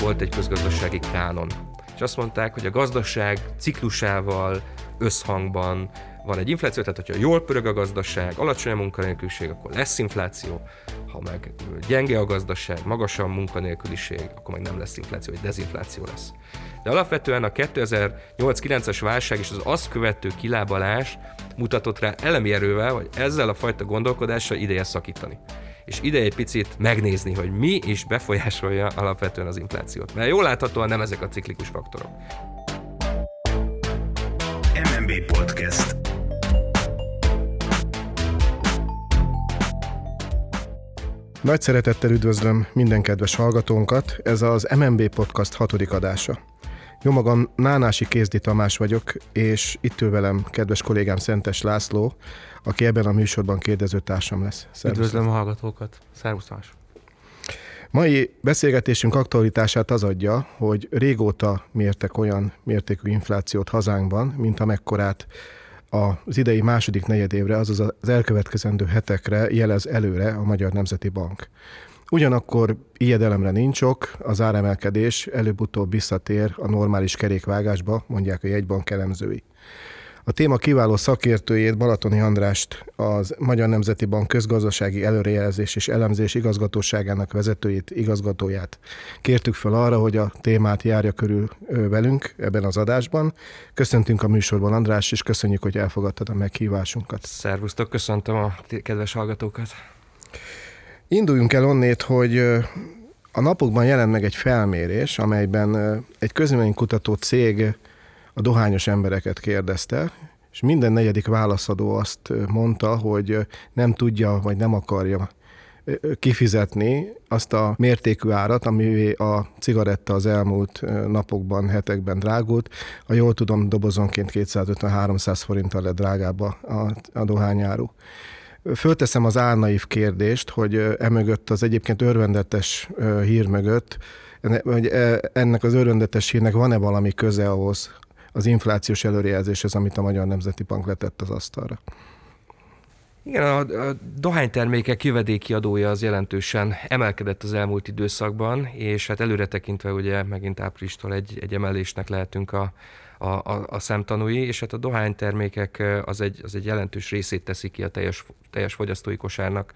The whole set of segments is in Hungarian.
volt egy közgazdasági kánon. És azt mondták, hogy a gazdaság ciklusával összhangban van egy infláció, tehát hogyha jól pörög a gazdaság, alacsony a munkanélküliség, akkor lesz infláció, ha meg gyenge a gazdaság, magas a munkanélküliség, akkor meg nem lesz infláció, vagy dezinfláció lesz. De alapvetően a 2008-9-es válság és az azt követő kilábalás mutatott rá elemi erővel, hogy ezzel a fajta gondolkodással ideje szakítani és ide egy picit megnézni, hogy mi is befolyásolja alapvetően az inflációt. Mert jól láthatóan nem ezek a ciklikus faktorok. MNB Podcast. Nagy szeretettel üdvözlöm minden kedves hallgatónkat, ez az MNB Podcast hatodik adása. Jó magam, Nánási Kézdi Tamás vagyok, és itt ül velem kedves kollégám Szentes László, aki ebben a műsorban kérdezőtársam lesz. Szervusz. Üdvözlöm a hallgatókat. Szervusz Tamás. Mai beszélgetésünk aktualitását az adja, hogy régóta mértek olyan mértékű inflációt hazánkban, mint amekkorát az idei második negyedévre, azaz az elkövetkezendő hetekre jelez előre a Magyar Nemzeti Bank. Ugyanakkor ijedelemre nincs ok, az áremelkedés előbb-utóbb visszatér a normális kerékvágásba, mondják a jegybank elemzői. A téma kiváló szakértőjét, Balatoni Andrást, az Magyar Nemzeti Bank közgazdasági előrejelzés és elemzés igazgatóságának vezetőjét, igazgatóját kértük fel arra, hogy a témát járja körül velünk ebben az adásban. Köszöntünk a műsorban, András, és köszönjük, hogy elfogadtad a meghívásunkat. Szervusztok, köszöntöm a kedves hallgatókat. Induljunk el onnét, hogy a napokban jelent meg egy felmérés, amelyben egy közvéleménykutató cég a dohányos embereket kérdezte, és minden negyedik válaszadó azt mondta, hogy nem tudja, vagy nem akarja kifizetni azt a mértékű árat, ami a cigaretta az elmúlt napokban, hetekben drágult. Ha jól tudom, dobozonként 250-300 forinttal lett drágább a, a dohányáru. Fölteszem az álnaív kérdést, hogy emögött az egyébként örvendetes hír mögött, hogy ennek az örvendetes hírnek van-e valami köze ahhoz, az inflációs előrejelzéshez, amit a Magyar Nemzeti Bank letett az asztalra. Igen, a, dohánytermékek jövedéki adója az jelentősen emelkedett az elmúlt időszakban, és hát előre tekintve ugye megint áprilistól egy, egy emelésnek lehetünk a, a, a, a szemtanúi, és hát a dohánytermékek az egy, az egy jelentős részét teszi ki a teljes, teljes fogyasztói kosárnak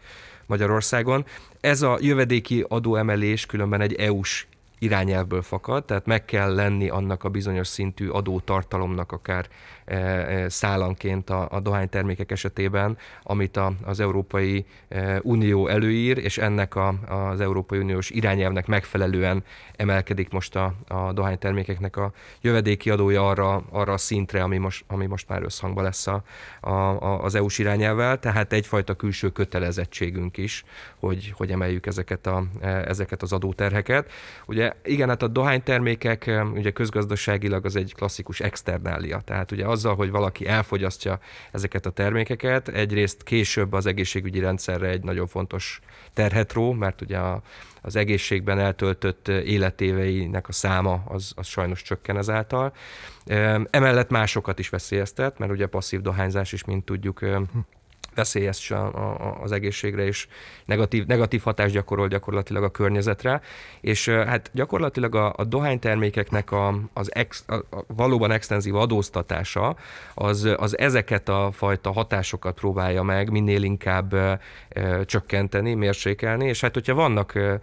Magyarországon. Ez a jövedéki adóemelés különben egy EU-s irányelvből fakad, tehát meg kell lenni annak a bizonyos szintű adótartalomnak akár e, e, szállanként a, a dohánytermékek esetében, amit a, az Európai e, Unió előír, és ennek a, az Európai Uniós irányelvnek megfelelően emelkedik most a, a dohánytermékeknek a jövedéki adója arra, arra a szintre, ami most, ami most már összhangban lesz a, a, az EU-s irányelvvel, tehát egyfajta külső kötelezettségünk is, hogy, hogy emeljük ezeket, a, ezeket az adóterheket. Ugye igen, hát a dohánytermékek ugye közgazdaságilag az egy klasszikus externália, tehát ugye azzal, hogy valaki elfogyasztja ezeket a termékeket, egyrészt később az egészségügyi rendszerre egy nagyon fontos terhet ró, mert ugye a, az egészségben eltöltött életéveinek a száma az, az sajnos csökken ezáltal. Emellett másokat is veszélyeztet, mert ugye a passzív dohányzás is, mint tudjuk, veszélyes a, a, az egészségre, és negatív, negatív hatást gyakorol gyakorlatilag a környezetre, és hát gyakorlatilag a, a dohánytermékeknek a, az ex, a, a valóban extenzív adóztatása az, az ezeket a fajta hatásokat próbálja meg minél inkább e, csökkenteni, mérsékelni, és hát hogyha vannak, e,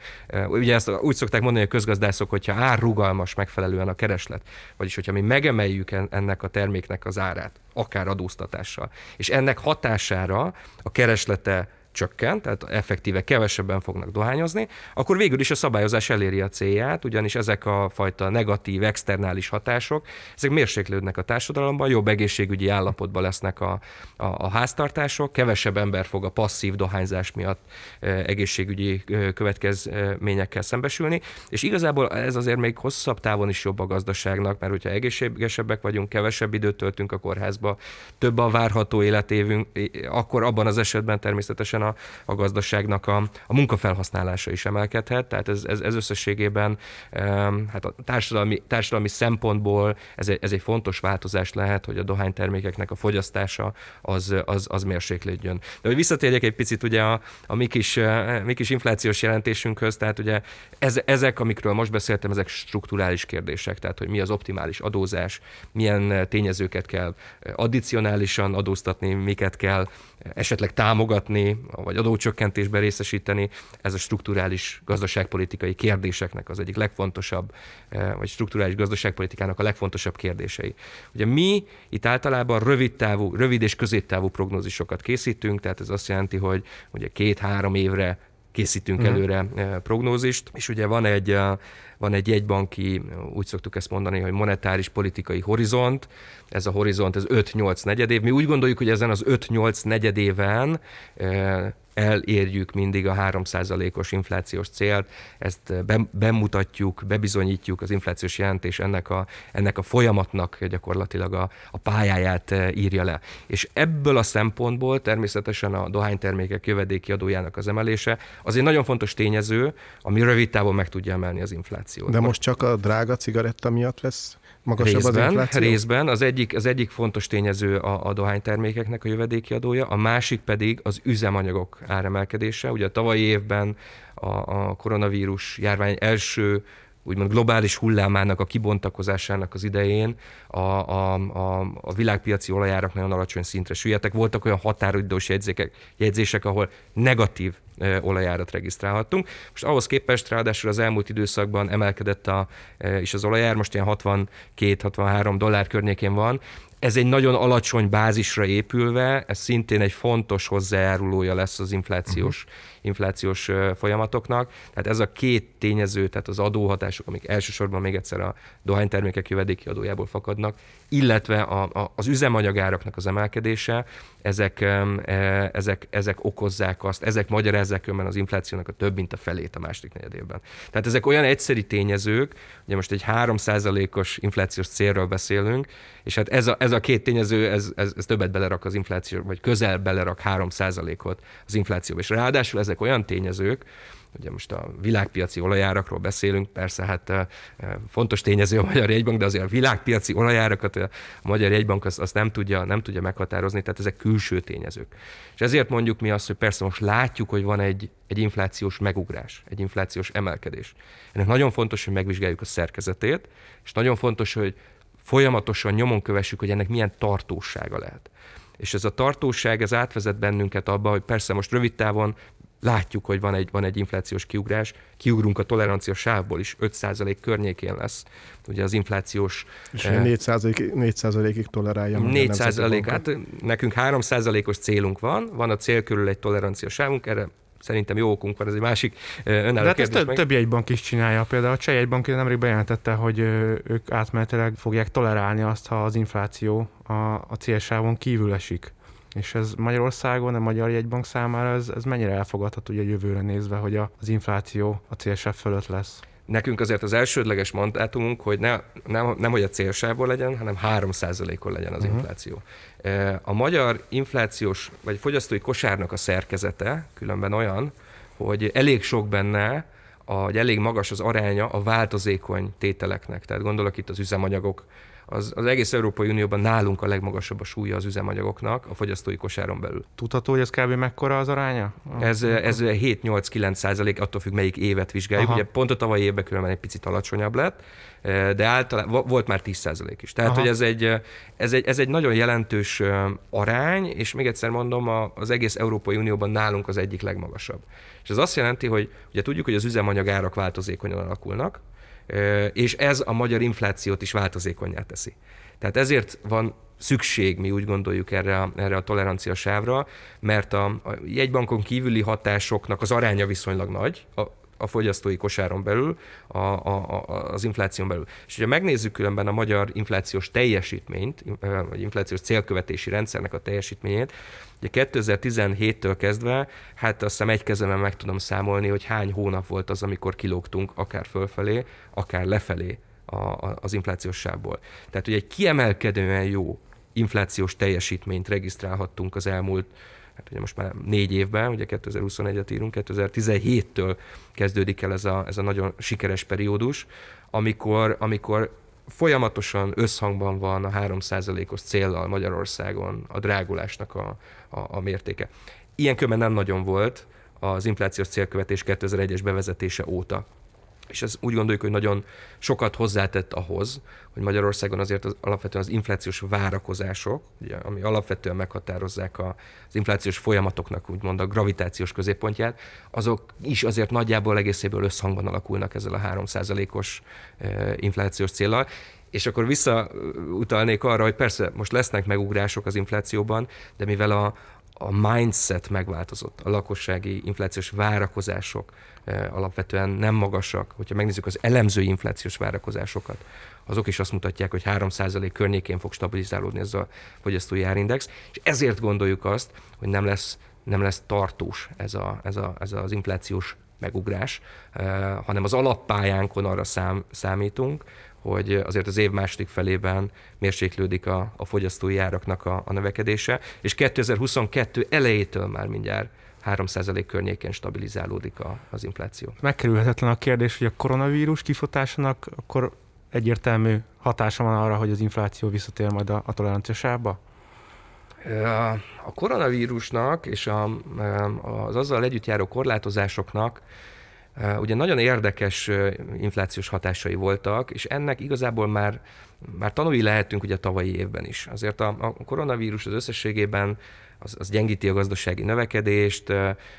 ugye ezt úgy szokták mondani a közgazdászok, hogyha ár rugalmas megfelelően a kereslet, vagyis hogyha mi megemeljük ennek a terméknek az árát, akár adóztatással. És ennek hatására a kereslete csökken, tehát effektíve kevesebben fognak dohányozni, akkor végül is a szabályozás eléri a célját, ugyanis ezek a fajta negatív, externális hatások, ezek mérséklődnek a társadalomban, jobb egészségügyi állapotban lesznek a, a, a háztartások, kevesebb ember fog a passzív dohányzás miatt egészségügyi következményekkel szembesülni, és igazából ez azért még hosszabb távon is jobb a gazdaságnak, mert hogyha egészségesebbek vagyunk, kevesebb időt töltünk a kórházba, több a várható életévünk, akkor abban az esetben természetesen természetesen a, a gazdaságnak a, a munkafelhasználása is emelkedhet, tehát ez, ez, ez összességében hát a társadalmi, társadalmi szempontból ez egy, ez egy fontos változás lehet, hogy a dohánytermékeknek a fogyasztása az, az, az mérséklődjön. De hogy visszatérjek egy picit ugye a, a mi, kis, mi kis inflációs jelentésünkhöz, tehát ugye ez, ezek, amikről most beszéltem, ezek strukturális kérdések, tehát hogy mi az optimális adózás, milyen tényezőket kell addicionálisan adóztatni, miket kell esetleg támogatni, vagy adócsökkentésbe részesíteni, ez a strukturális gazdaságpolitikai kérdéseknek az egyik legfontosabb, vagy strukturális gazdaságpolitikának a legfontosabb kérdései. Ugye mi itt általában rövid távú, rövid és középtávú prognózisokat készítünk, tehát ez azt jelenti, hogy ugye két-három évre készítünk uh-huh. előre prognózist, és ugye van egy, van egy jegybanki, úgy szoktuk ezt mondani, hogy monetáris politikai horizont, ez a horizont, ez 5-8 negyedév. Mi úgy gondoljuk, hogy ezen az 5-8 negyedéven elérjük mindig a 3%-os inflációs célt, ezt bemutatjuk, bebizonyítjuk, az inflációs jelentés ennek a, ennek a folyamatnak gyakorlatilag a, a pályáját írja le. És ebből a szempontból természetesen a dohánytermékek jövedéki adójának az emelése az egy nagyon fontos tényező, ami rövid távon meg tudja emelni az inflációt. De most csak a drága cigaretta miatt lesz magasabb részben, az infláció? Részben. Az egyik, az egyik fontos tényező a, a dohánytermékeknek a jövedéki adója, a másik pedig az üzemanyagok áremelkedése. Ugye a tavalyi évben a, a koronavírus járvány első úgymond globális hullámának a kibontakozásának az idején a, a, a, a világpiaci olajárak nagyon alacsony szintre süllyedtek. Voltak olyan határidős jegyzések, jegyzések, ahol negatív olajárat regisztrálhattunk. Most ahhoz képest ráadásul az elmúlt időszakban emelkedett a, is az olajár, most ilyen 62-63 dollár környékén van, ez egy nagyon alacsony bázisra épülve, ez szintén egy fontos hozzájárulója lesz az inflációs, uh-huh. inflációs folyamatoknak. Tehát ez a két tényező, tehát az adóhatások, amik elsősorban még egyszer a dohánytermékek jövedéki adójából fakadnak, illetve a, a, az üzemanyagáraknak az emelkedése, ezek, e, ezek, ezek okozzák azt, ezek magyarázzák önben az inflációnak a több mint a felét a második negyedében. Tehát ezek olyan egyszeri tényezők, ugye most egy 3%-os inflációs célról beszélünk, és hát ez a, ez a két tényező, ez, ez, ez többet belerak az infláció, vagy közel belerak 3%-ot az inflációba. És ráadásul ezek olyan tényezők, Ugye most a világpiaci olajárakról beszélünk, persze hát fontos tényező a Magyar Jegybank, de azért a világpiaci olajárakat a Magyar Jegybank azt, azt nem, tudja, nem tudja meghatározni, tehát ezek külső tényezők. És ezért mondjuk mi azt, hogy persze most látjuk, hogy van egy, egy inflációs megugrás, egy inflációs emelkedés. Ennek nagyon fontos, hogy megvizsgáljuk a szerkezetét, és nagyon fontos, hogy folyamatosan nyomon kövessük, hogy ennek milyen tartósága lehet. És ez a tartóság, ez átvezet bennünket abba, hogy persze most rövid távon látjuk, hogy van egy, van egy inflációs kiugrás, kiugrunk a tolerancia sávból is, 5% környékén lesz. Ugye az inflációs... És eh, 4%, 4%-ig tolerálja. 4%, hát nekünk 3%-os célunk van, van a cél körül egy tolerancia sávunk, erre szerintem jó okunk van, ez egy másik önálló De hát ezt több, több jegybank is csinálja. Például a Cseh jegybank nemrég bejelentette, hogy ők átmenetileg fogják tolerálni azt, ha az infláció a, a célsávon kívül esik. És ez Magyarországon, a Magyar Jegybank számára ez, ez mennyire elfogadható ugye jövőre nézve, hogy a, az infláció a célsáv fölött lesz? Nekünk azért az elsődleges mandátumunk, hogy ne, nem, nem hogy a célsávból legyen, hanem 3%-on legyen az uh-huh. infláció. A magyar inflációs vagy fogyasztói kosárnak a szerkezete különben olyan, hogy elég sok benne, a, hogy elég magas az aránya a változékony tételeknek. Tehát gondolok itt az üzemanyagok, az, az egész Európai Unióban nálunk a legmagasabb a súlya az üzemanyagoknak a fogyasztói kosáron belül. Tudható, hogy ez kb. mekkora az aránya? Ez, ez 7-8-9 százalék, attól függ, melyik évet vizsgáljuk. Aha. Ugye pont a tavalyi évben különben egy picit alacsonyabb lett, de általában volt már 10 százalék is. Tehát, Aha. hogy ez egy, ez, egy, ez egy nagyon jelentős arány, és még egyszer mondom, az egész Európai Unióban nálunk az egyik legmagasabb. És ez azt jelenti, hogy ugye tudjuk, hogy az üzemanyag árak változékonyan alakulnak, és ez a magyar inflációt is változékonyá teszi. Tehát ezért van szükség, mi úgy gondoljuk erre erre a tolerancia sávra, mert a, a jegybankon kívüli hatásoknak az aránya viszonylag nagy, a, a fogyasztói kosáron belül, a, a, a, az infláción belül. És hogyha megnézzük különben a magyar inflációs teljesítményt, vagy inflációs célkövetési rendszernek a teljesítményét, ugye 2017-től kezdve, hát azt hiszem egy kezemben meg tudom számolni, hogy hány hónap volt az, amikor kilógtunk akár fölfelé, akár lefelé a, a, az inflációs sávból. Tehát ugye egy kiemelkedően jó inflációs teljesítményt regisztrálhattunk az elmúlt hát ugye most már négy évben, ugye 2021-et írunk, 2017-től kezdődik el ez a, ez a nagyon sikeres periódus, amikor, amikor folyamatosan összhangban van a 3%-os céllal Magyarországon a drágulásnak a, a, a mértéke. Ilyen kömen nem nagyon volt az inflációs célkövetés 2001-es bevezetése óta és ez úgy gondoljuk, hogy nagyon sokat hozzátett ahhoz, hogy Magyarországon azért az, alapvetően az inflációs várakozások, ugye, ami alapvetően meghatározzák a, az inflációs folyamatoknak úgymond a gravitációs középpontját, azok is azért nagyjából egészéből összhangban alakulnak ezzel a 3%-os e, inflációs célral, és akkor visszautalnék arra, hogy persze most lesznek megugrások az inflációban, de mivel a, a mindset megváltozott, a lakossági inflációs várakozások e, alapvetően nem magasak. Hogyha megnézzük az elemző inflációs várakozásokat, azok is azt mutatják, hogy 3% környékén fog stabilizálódni ez a fogyasztói árindex, és ezért gondoljuk azt, hogy nem lesz, nem lesz tartós ez, a, ez, a, ez az inflációs megugrás, e, hanem az alappályánkon arra szám, számítunk, hogy azért az év második felében mérséklődik a, a fogyasztói áraknak a, a növekedése, és 2022 elejétől már mindjárt 3% környékén stabilizálódik a, az infláció. Megkerülhetetlen a kérdés, hogy a koronavírus kifutásának akkor egyértelmű hatása van arra, hogy az infláció visszatér majd a, a toleranciasába? A koronavírusnak és a, az azzal együtt járó korlátozásoknak Ugye nagyon érdekes inflációs hatásai voltak, és ennek igazából már, már tanulni lehetünk ugye a tavalyi évben is. Azért a, a koronavírus az összességében az, az gyengíti a gazdasági növekedést,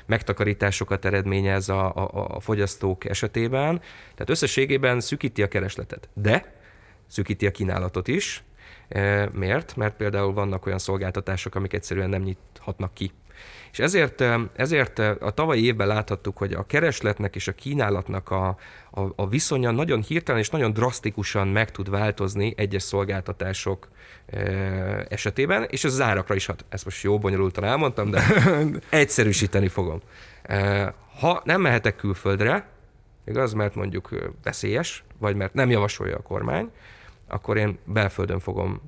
megtakarításokat eredményez a, a, a fogyasztók esetében, tehát összességében szükíti a keresletet. De szükíti a kínálatot is. Miért? Mert például vannak olyan szolgáltatások, amik egyszerűen nem nyithatnak ki és ezért, ezért a tavalyi évben láthattuk, hogy a keresletnek és a kínálatnak a, a, a viszonya nagyon hirtelen és nagyon drasztikusan meg tud változni egyes szolgáltatások esetében, és ez az árakra is hat. Ezt most jó bonyolultan elmondtam, de egyszerűsíteni fogom. Ha nem mehetek külföldre, igaz, mert mondjuk veszélyes, vagy mert nem javasolja a kormány, akkor én belföldön fogom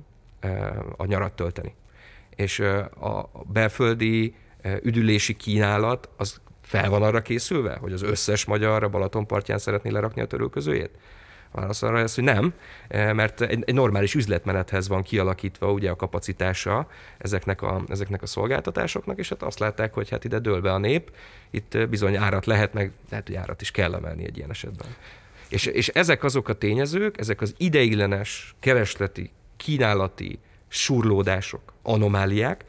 a nyarat tölteni. És a belföldi üdülési kínálat, az fel van arra készülve, hogy az összes magyar a Balatonpartján szeretné lerakni a törülközőjét? Válasz arra ez, hogy nem, mert egy, egy normális üzletmenethez van kialakítva ugye a kapacitása ezeknek a, ezeknek a szolgáltatásoknak, és hát azt látták, hogy hát ide dől be a nép, itt bizony árat lehet, meg lehet, hogy árat is kell emelni egy ilyen esetben. És, és ezek azok a tényezők, ezek az ideiglenes, keresleti, kínálati surlódások, anomáliák,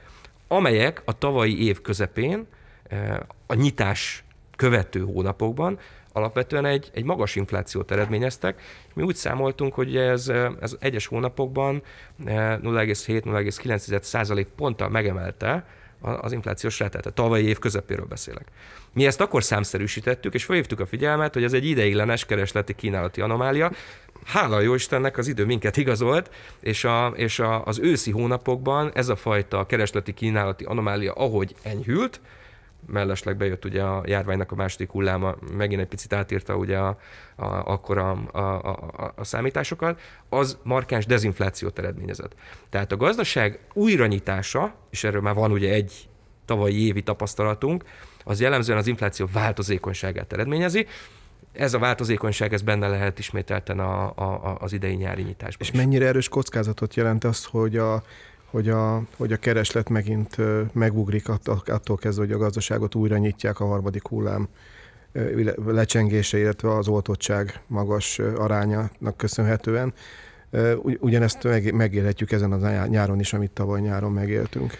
amelyek a tavalyi év közepén eh, a nyitás követő hónapokban alapvetően egy, egy magas inflációt eredményeztek. Mi úgy számoltunk, hogy ez, eh, ez egyes hónapokban 0,7-0,9 eh, ponttal megemelte az inflációs rátát. A tavalyi év közepéről beszélek. Mi ezt akkor számszerűsítettük, és felhívtuk a figyelmet, hogy ez egy ideiglenes keresleti kínálati anomália, hála jó Istennek az idő minket igazolt, és, a, és a, az őszi hónapokban ez a fajta keresleti kínálati anomália, ahogy enyhült, mellesleg bejött ugye a járványnak a második hulláma, megint egy picit átírta ugye a, a, akkor a, a, a, a számításokat, az markáns dezinflációt eredményezett. Tehát a gazdaság újranyitása, és erről már van ugye egy tavalyi évi tapasztalatunk, az jellemzően az infláció változékonyságát eredményezi, ez a változékonyság, ez benne lehet ismételten a, a, az idei nyári nyitásban. És is. mennyire erős kockázatot jelent az, hogy a, hogy a, hogy a kereslet megint megugrik attól, kezdve, hogy a gazdaságot újra nyitják a harmadik hullám lecsengése, illetve az oltottság magas arányának köszönhetően. Ugyanezt megélhetjük ezen a nyáron is, amit tavaly nyáron megéltünk.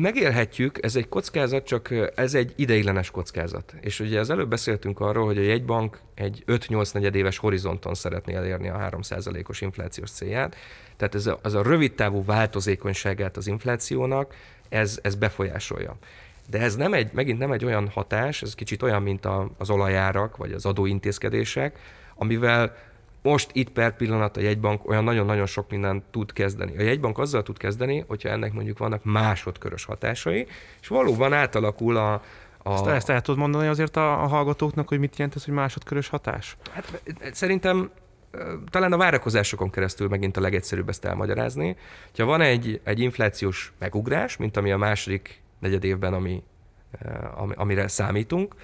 Megélhetjük, ez egy kockázat, csak ez egy ideiglenes kockázat. És ugye az előbb beszéltünk arról, hogy a jegybank egy 5-8 negyedéves horizonton szeretné elérni a 3%-os inflációs célját. Tehát ez a, az a rövid távú változékonyságát az inflációnak, ez, ez befolyásolja. De ez nem egy, megint nem egy olyan hatás, ez kicsit olyan, mint a, az olajárak, vagy az adóintézkedések, amivel most itt per pillanat a jegybank olyan nagyon-nagyon sok mindent tud kezdeni. A jegybank azzal tud kezdeni, hogyha ennek mondjuk vannak másodkörös hatásai, és valóban átalakul a, a... Ezt, ezt el tudod mondani azért a, a hallgatóknak, hogy mit jelent ez, hogy másodkörös hatás? Hát szerintem talán a várakozásokon keresztül megint a legegyszerűbb ezt elmagyarázni. Ha van egy, egy inflációs megugrás, mint ami a második negyed évben, ami, amire számítunk.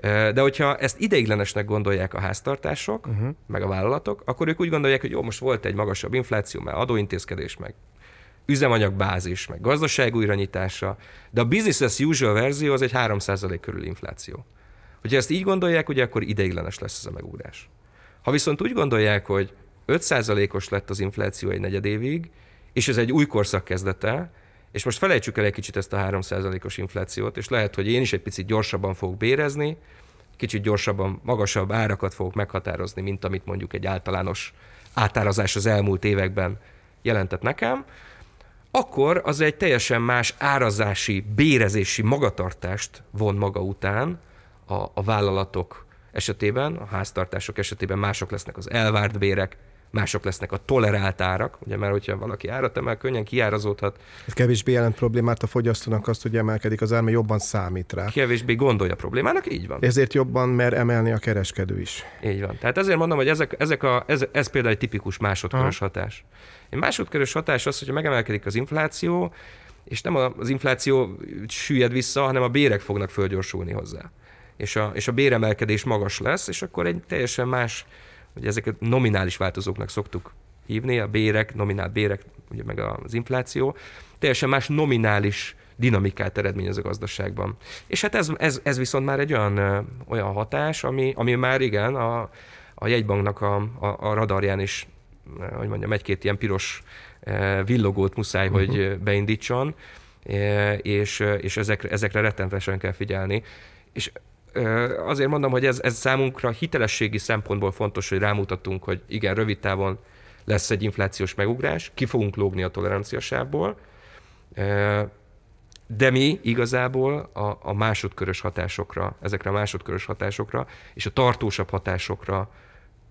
De hogyha ezt ideiglenesnek gondolják a háztartások, uh-huh. meg a vállalatok, akkor ők úgy gondolják, hogy jó, most volt egy magasabb infláció, mert adóintézkedés, meg üzemanyagbázis, meg gazdaság újranyitása, de a business as usual verzió az egy 3% körül infláció. Hogyha ezt így gondolják, ugye akkor ideiglenes lesz ez a megugrás. Ha viszont úgy gondolják, hogy 5%-os lett az infláció egy negyed évig, és ez egy új korszak kezdete, és most felejtsük el egy kicsit ezt a 3%-os inflációt, és lehet, hogy én is egy picit gyorsabban fogok bérezni, kicsit gyorsabban, magasabb árakat fogok meghatározni, mint amit mondjuk egy általános átárazás az elmúlt években jelentett nekem, akkor az egy teljesen más árazási, bérezési magatartást von maga után a, a vállalatok esetében, a háztartások esetében mások lesznek az elvárt bérek, mások lesznek a tolerált árak, ugye mert hogyha valaki árat emel, könnyen kiárazódhat. Ez kevésbé jelent problémát a fogyasztónak azt, hogy emelkedik az ár, mert jobban számít rá. Kevésbé gondolja problémának, így van. Ezért jobban mer emelni a kereskedő is. Így van. Tehát ezért mondom, hogy ezek, ezek a, ez, ez például egy tipikus másodkörös Aha. hatás. Egy másodkörös hatás az, hogyha megemelkedik az infláció, és nem az infláció süllyed vissza, hanem a bérek fognak fölgyorsulni hozzá. És a, és a béremelkedés magas lesz, és akkor egy teljesen más Ugye ezeket nominális változóknak szoktuk hívni, a bérek, nominált bérek, ugye meg az infláció, teljesen más nominális dinamikát eredményez a gazdaságban. És hát ez, ez, ez viszont már egy olyan, olyan hatás, ami, ami már igen, a, a jegybanknak a, a, a radarján is, hogy mondjam, egy-két ilyen piros villogót muszáj, uh-huh. hogy beindítson, és, és ezekre, ezekre rettentesen kell figyelni. És azért mondom, hogy ez, ez számunkra hitelességi szempontból fontos, hogy rámutatunk, hogy igen, rövid távon lesz egy inflációs megugrás, ki fogunk lógni a toleranciasából, de mi igazából a, a másodkörös hatásokra, ezekre a másodkörös hatásokra és a tartósabb hatásokra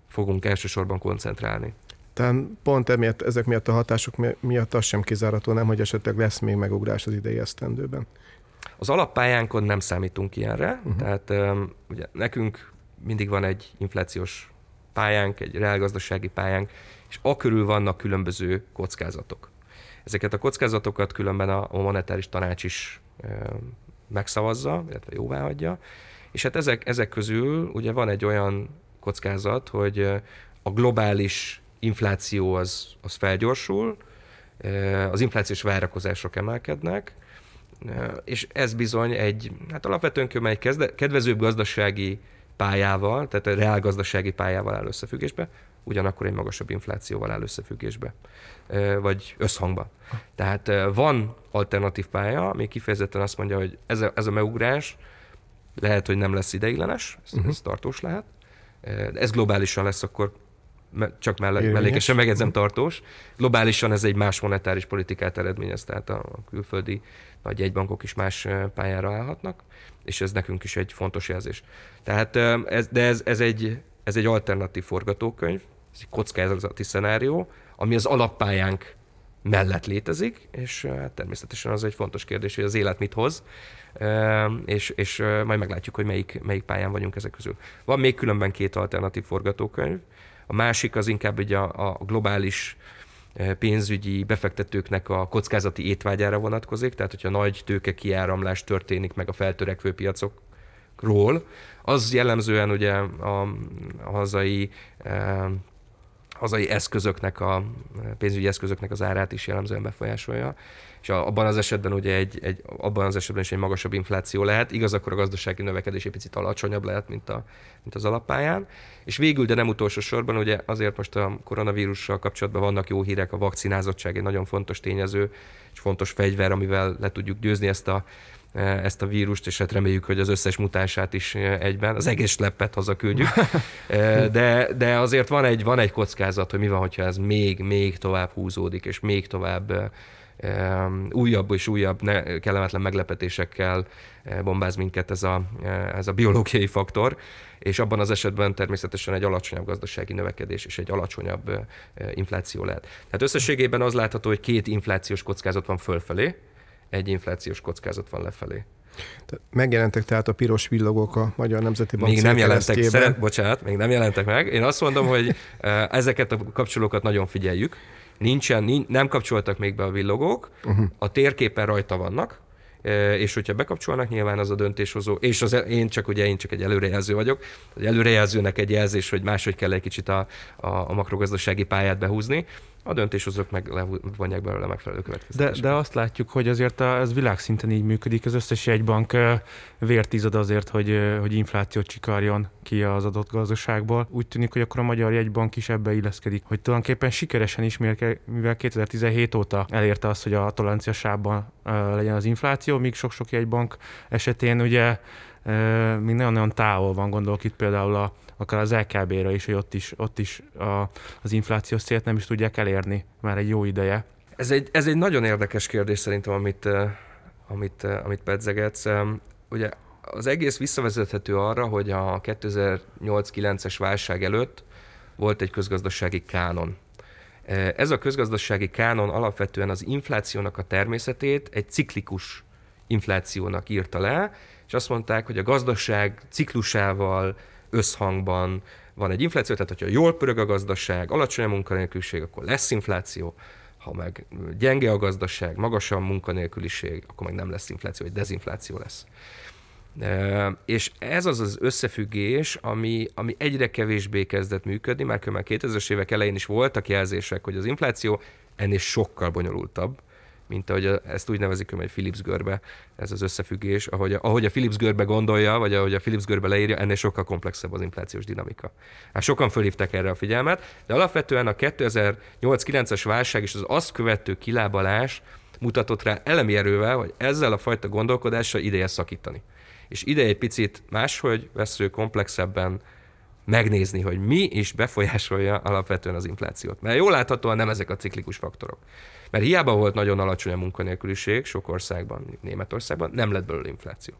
fogunk elsősorban koncentrálni. Tehát pont emiatt, ezek miatt a hatások miatt az sem kizárható, nem, hogy esetleg lesz még megugrás az idei esztendőben. Az alappályánkon nem számítunk ilyenre, uh-huh. tehát ugye nekünk mindig van egy inflációs pályánk, egy reálgazdasági pályánk, és a körül vannak különböző kockázatok. Ezeket a kockázatokat különben a, monetáris tanács is megszavazza, illetve jóvá hagyja, és hát ezek, ezek közül ugye van egy olyan kockázat, hogy a globális infláció az, az felgyorsul, az inflációs várakozások emelkednek, és ez bizony egy, hát alapvetően egy kedvezőbb gazdasági pályával, tehát a reálgazdasági pályával áll összefüggésbe, ugyanakkor egy magasabb inflációval áll összefüggésbe, vagy összhangba. Tehát van alternatív pálya, ami kifejezetten azt mondja, hogy ez a, ez a meugrás lehet, hogy nem lesz ideiglenes, ez, uh-huh. ez tartós lehet, de ez globálisan lesz akkor csak melle- mellékesen megedzem tartós. Globálisan ez egy más monetáris politikát eredményez, tehát a külföldi nagy jegybankok is más pályára állhatnak, és ez nekünk is egy fontos jelzés. Tehát ez, de ez, ez, egy, ez egy alternatív forgatókönyv, ez egy kockázati szenárió, ami az alappályánk mellett létezik, és hát természetesen az egy fontos kérdés, hogy az élet mit hoz, és, és majd meglátjuk, hogy melyik, melyik pályán vagyunk ezek közül. Van még különben két alternatív forgatókönyv, a másik az inkább egy a, a globális e, pénzügyi befektetőknek a kockázati étvágyára vonatkozik, tehát hogyha nagy tőke kiáramlás történik meg a feltörekvő piacokról, az jellemzően ugye a, hazai e, hazai eszközöknek, a pénzügyi eszközöknek az árát is jellemzően befolyásolja és abban az esetben ugye egy, egy, abban az esetben is egy magasabb infláció lehet, igaz, akkor a gazdasági növekedés egy picit alacsonyabb lehet, mint, a, mint az alappályán. És végül, de nem utolsó sorban, ugye azért most a koronavírussal kapcsolatban vannak jó hírek, a vakcinázottság egy nagyon fontos tényező, és fontos fegyver, amivel le tudjuk győzni ezt a ezt a vírust, és hát reméljük, hogy az összes mutánsát is egyben, az egész leppet hazaküldjük. De, de azért van egy, van egy kockázat, hogy mi van, hogyha ez még, még tovább húzódik, és még tovább újabb és újabb ne, kellemetlen meglepetésekkel eh, bombáz minket ez a, eh, ez a biológiai faktor, és abban az esetben természetesen egy alacsonyabb gazdasági növekedés és egy alacsonyabb eh, infláció lehet. Tehát összességében az látható, hogy két inflációs kockázat van fölfelé, egy inflációs kockázat van lefelé. Megjelentek tehát a piros villogók a Magyar Nemzeti Bank Még nem jelentek, szeret, bocsánat, még nem jelentek meg. Én azt mondom, hogy ezeket a kapcsolókat nagyon figyeljük, nincsen, nincs, nem kapcsoltak még be a villogók, uh-huh. a térképen rajta vannak, és hogyha bekapcsolnak, nyilván az a döntéshozó, és az, én csak ugye én csak egy előrejelző vagyok, egy előrejelzőnek egy jelzés, hogy máshogy kell egy kicsit a, a, a makrogazdasági pályát behúzni, a döntéshozók meg levonják belőle megfelelő következtetéseket. De, de azt látjuk, hogy azért a, ez világszinten így működik, az összes jegybank vért izad azért, hogy, hogy inflációt csikarjon ki az adott gazdaságból. Úgy tűnik, hogy akkor a Magyar Jegybank is ebbe illeszkedik, hogy tulajdonképpen sikeresen is, mivel 2017 óta elérte azt, hogy a tolerancia sávban legyen az infláció, míg sok-sok jegybank esetén ugye még nagyon-nagyon távol van, gondolok itt például a, akár az LKB-ra is, hogy ott is, ott is a, az inflációs célt nem is tudják elérni már egy jó ideje. Ez egy, ez egy nagyon érdekes kérdés szerintem, amit, amit, amit pedzegetsz. Ugye az egész visszavezethető arra, hogy a 2008-9-es válság előtt volt egy közgazdasági kánon. Ez a közgazdasági kánon alapvetően az inflációnak a természetét egy ciklikus inflációnak írta le, és azt mondták, hogy a gazdaság ciklusával összhangban. Van egy infláció, tehát hogyha jól pörög a gazdaság, alacsony a munkanélküliség, akkor lesz infláció, ha meg gyenge a gazdaság, magas a munkanélküliség, akkor meg nem lesz infláció, vagy dezinfláció lesz. E, és ez az az összefüggés, ami, ami egyre kevésbé kezdett működni, már 2000-es évek elején is voltak jelzések, hogy az infláció ennél sokkal bonyolultabb, mint ahogy a, ezt úgy nevezik, hogy Philips görbe, ez az összefüggés, ahogy a, ahogy a Philips görbe gondolja, vagy ahogy a Philips görbe leírja, ennél sokkal komplexebb az inflációs dinamika. Hát sokan fölhívták erre a figyelmet, de alapvetően a 2008-9-es válság és az azt követő kilábalás mutatott rá elemi erővel, hogy ezzel a fajta gondolkodással ideje szakítani. És ide egy picit máshogy vesző, komplexebben megnézni, hogy mi is befolyásolja alapvetően az inflációt. Mert jól láthatóan nem ezek a ciklikus faktorok. Mert hiába volt nagyon alacsony a munkanélküliség sok országban, Németországban, nem lett belőle infláció.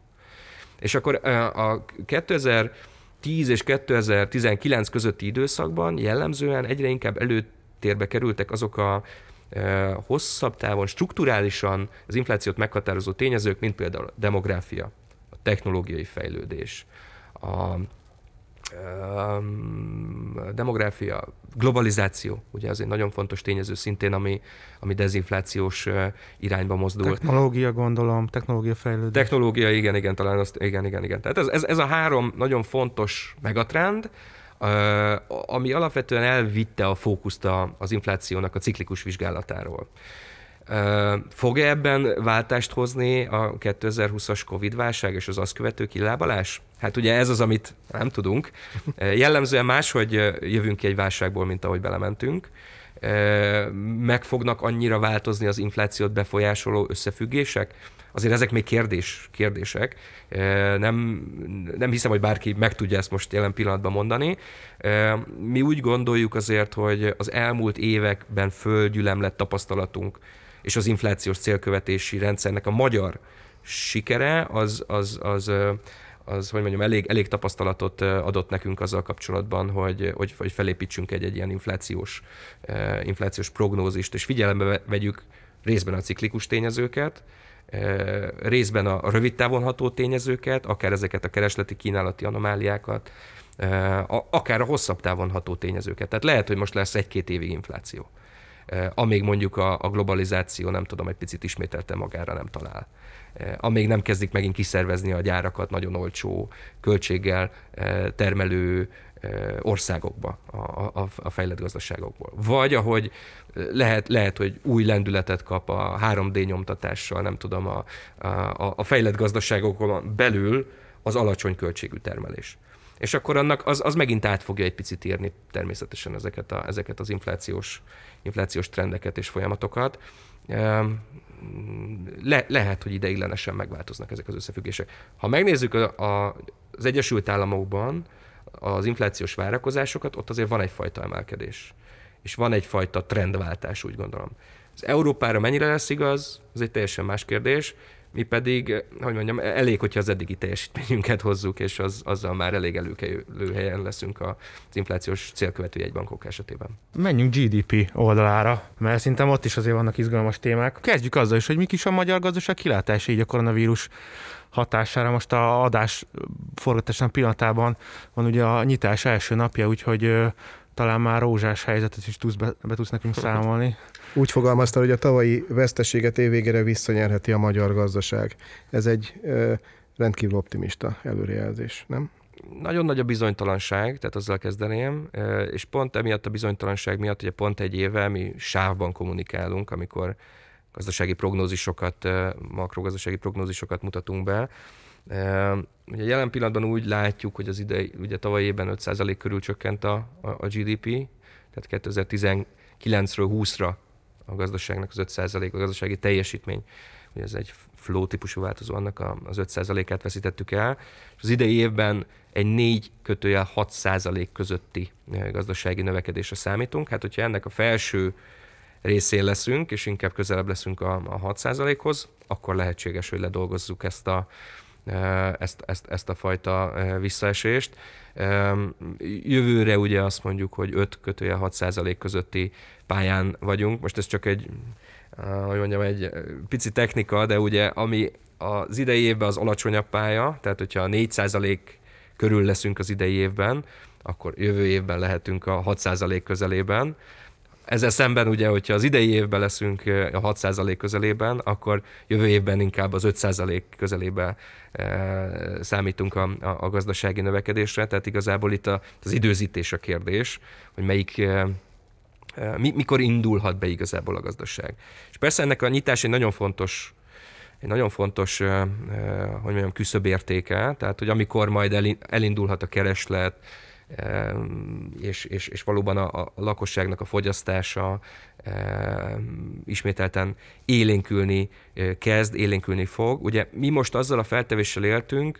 És akkor a 2010 és 2019 közötti időszakban jellemzően egyre inkább előtérbe kerültek azok a hosszabb távon, strukturálisan az inflációt meghatározó tényezők, mint például a demográfia, a technológiai fejlődés, a demográfia, globalizáció, ugye az egy nagyon fontos tényező szintén, ami, ami dezinflációs irányba mozdul. Technológia gondolom, technológia fejlődés. Technológia, igen, igen, talán azt, igen, igen, igen. Tehát ez, ez, ez a három nagyon fontos megatrend, ami alapvetően elvitte a fókuszt az inflációnak a ciklikus vizsgálatáról. Fog-e ebben váltást hozni a 2020-as Covid-válság és az azt követő kilábalás? Hát ugye ez az, amit nem tudunk. Jellemzően máshogy jövünk ki egy válságból, mint ahogy belementünk. Meg fognak annyira változni az inflációt befolyásoló összefüggések? Azért ezek még kérdés, kérdések. Nem, nem hiszem, hogy bárki meg tudja ezt most jelen pillanatban mondani. Mi úgy gondoljuk azért, hogy az elmúlt években földgyülem tapasztalatunk és az inflációs célkövetési rendszernek a magyar sikere az, az, az, az hogy mondjam, elég, elég tapasztalatot adott nekünk azzal kapcsolatban, hogy, hogy, hogy felépítsünk egy, egy ilyen inflációs, inflációs prognózist, és figyelembe vegyük részben a ciklikus tényezőket, részben a rövid távon ható tényezőket, akár ezeket a keresleti kínálati anomáliákat, akár a hosszabb távon ható tényezőket. Tehát lehet, hogy most lesz egy-két évig infláció. Eh, amíg mondjuk a, a globalizáció, nem tudom, egy picit ismételte magára nem talál. Eh, amíg nem kezdik megint kiszervezni a gyárakat nagyon olcsó költséggel eh, termelő országokba, a, a, a fejlett gazdaságokból. Vagy ahogy lehet, lehet, hogy új lendületet kap a 3D nyomtatással, nem tudom, a, a, a fejlett gazdaságokon belül az alacsony költségű termelés. És akkor annak az, az megint át fogja egy picit írni természetesen ezeket, a, ezeket az inflációs inflációs trendeket és folyamatokat. Le, lehet, hogy ideiglenesen megváltoznak ezek az összefüggések. Ha megnézzük a, a, az Egyesült Államokban az inflációs várakozásokat, ott azért van egyfajta emelkedés. És van egyfajta trendváltás, úgy gondolom. Az Európára mennyire lesz igaz, ez egy teljesen más kérdés mi pedig, hogy mondjam, elég, hogyha az eddigi teljesítményünket hozzuk, és az, azzal már elég előkelő helyen leszünk az inflációs célkövető jegybankok esetében. Menjünk GDP oldalára, mert szerintem ott is azért vannak izgalmas témák. Kezdjük azzal is, hogy mik is a magyar gazdaság kilátása így a koronavírus hatására. Most a adás forgatásának pillanatában van ugye a nyitás első napja, úgyhogy talán már rózsás helyzetet is tudsz be, be tudsz nekünk számolni. Úgy fogalmazta, hogy a tavalyi veszteséget évvégére visszanyerheti a magyar gazdaság. Ez egy rendkívül optimista előrejelzés, nem? Nagyon nagy a bizonytalanság, tehát azzal kezdeném, és pont emiatt a bizonytalanság miatt, ugye pont egy éve mi sávban kommunikálunk, amikor gazdasági prognózisokat, makrogazdasági prognózisosokat mutatunk be. Ugye jelen pillanatban úgy látjuk, hogy az idei, ugye tavaly évben 5% körül csökkent a, a GDP, tehát 2019-ről 20-ra a gazdaságnak az 5% a gazdasági teljesítmény, ugye ez egy flow típusú változó, annak az 5%-át veszítettük el, és az idei évben egy 4 kötőjel 6% közötti gazdasági növekedésre számítunk. Hát, hogyha ennek a felső részén leszünk, és inkább közelebb leszünk a, a 6%-hoz, akkor lehetséges, hogy ledolgozzuk ezt a, ezt, ezt, ezt a fajta visszaesést. Jövőre ugye azt mondjuk, hogy 5 kötője 6 százalék közötti pályán vagyunk. Most ez csak egy, hogy mondjam, egy pici technika, de ugye ami az idei évben az alacsonyabb pálya, tehát hogyha 4 százalék körül leszünk az idei évben, akkor jövő évben lehetünk a 6 százalék közelében. Ezzel szemben ugye, hogyha az idei évben leszünk a 6% közelében, akkor jövő évben inkább az 5% közelébe számítunk a, a, a gazdasági növekedésre, tehát igazából itt a, az időzítés a kérdés, hogy melyik mi, mikor indulhat be igazából a gazdaság. És persze ennek a nyitás egy nagyon fontos egy nagyon fontos, hogy mondjam, küszöbértéke, tehát hogy amikor majd elindulhat a kereslet, és, és, és valóban a, a lakosságnak a fogyasztása ismételten élénkülni kezd, élénkülni fog. Ugye mi most azzal a feltevéssel éltünk,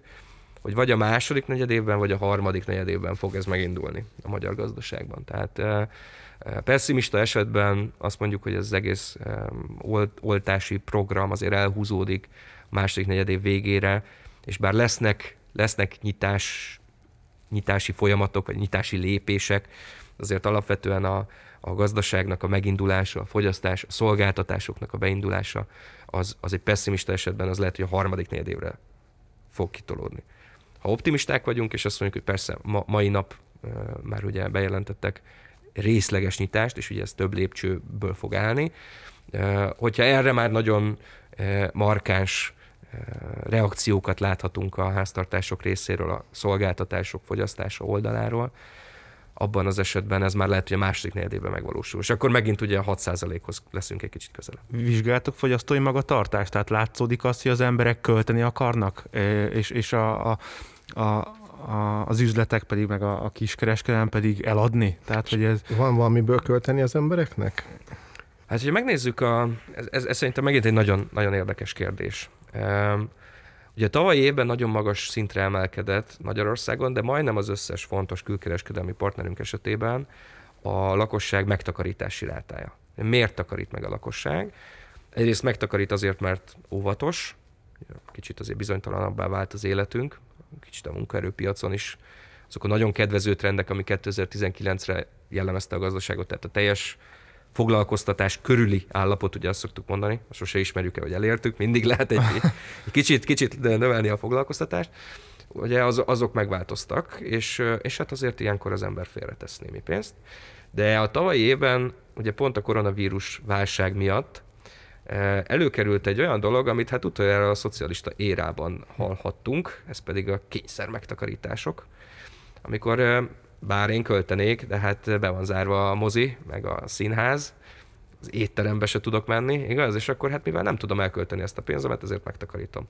hogy vagy a második negyedévben, vagy a harmadik negyedévben fog ez megindulni a magyar gazdaságban. Tehát pessimista esetben azt mondjuk, hogy ez az egész oltási program azért elhúzódik második negyedév végére, és bár lesznek, lesznek nyitás nyitási folyamatok, vagy nyitási lépések, azért alapvetően a, a gazdaságnak a megindulása, a fogyasztás, a szolgáltatásoknak a beindulása, az, az egy pessimista esetben az lehet, hogy a harmadik évre fog kitolódni. Ha optimisták vagyunk, és azt mondjuk, hogy persze ma, mai nap e, már ugye bejelentettek részleges nyitást, és ugye ez több lépcsőből fog állni, hogyha erre már nagyon markáns reakciókat láthatunk a háztartások részéről, a szolgáltatások fogyasztása oldaláról, abban az esetben ez már lehet, hogy a második negyedében megvalósul. És akkor megint ugye a 6%-hoz leszünk egy kicsit közelebb. Vizsgáltok fogyasztói magatartást? Tehát látszódik azt, hogy az emberek költeni akarnak, és, és a, a, a, a, az üzletek pedig, meg a, a kiskereskedelem pedig eladni? Tehát, hogy ez... Van valamiből költeni az embereknek? Hát, hogyha megnézzük, a, ez, ez, ez szerintem megint egy nagyon, nagyon érdekes kérdés. Ugye tavaly évben nagyon magas szintre emelkedett Magyarországon, de majdnem az összes fontos külkereskedelmi partnerünk esetében a lakosság megtakarítási rátája. Miért takarít meg a lakosság? Egyrészt megtakarít azért, mert óvatos, kicsit azért bizonytalanabbá vált az életünk, kicsit a munkaerőpiacon is. Azok a nagyon kedvező trendek, ami 2019-re jellemezte a gazdaságot, tehát a teljes foglalkoztatás körüli állapot, ugye azt szoktuk mondani, sose ismerjük el, hogy elértük, mindig lehet egy, egy kicsit, kicsit növelni a foglalkoztatást, ugye az, azok megváltoztak, és, és hát azért ilyenkor az ember félretesz némi pénzt. De a tavalyi évben, ugye pont a koronavírus válság miatt előkerült egy olyan dolog, amit hát utoljára a szocialista érában hallhattunk, ez pedig a kényszer megtakarítások, amikor eh, bár én költenék, de hát be van zárva a mozi, meg a színház, az étterembe se tudok menni, igaz? És akkor hát mivel nem tudom elkölteni ezt a pénzemet, ezért megtakarítom.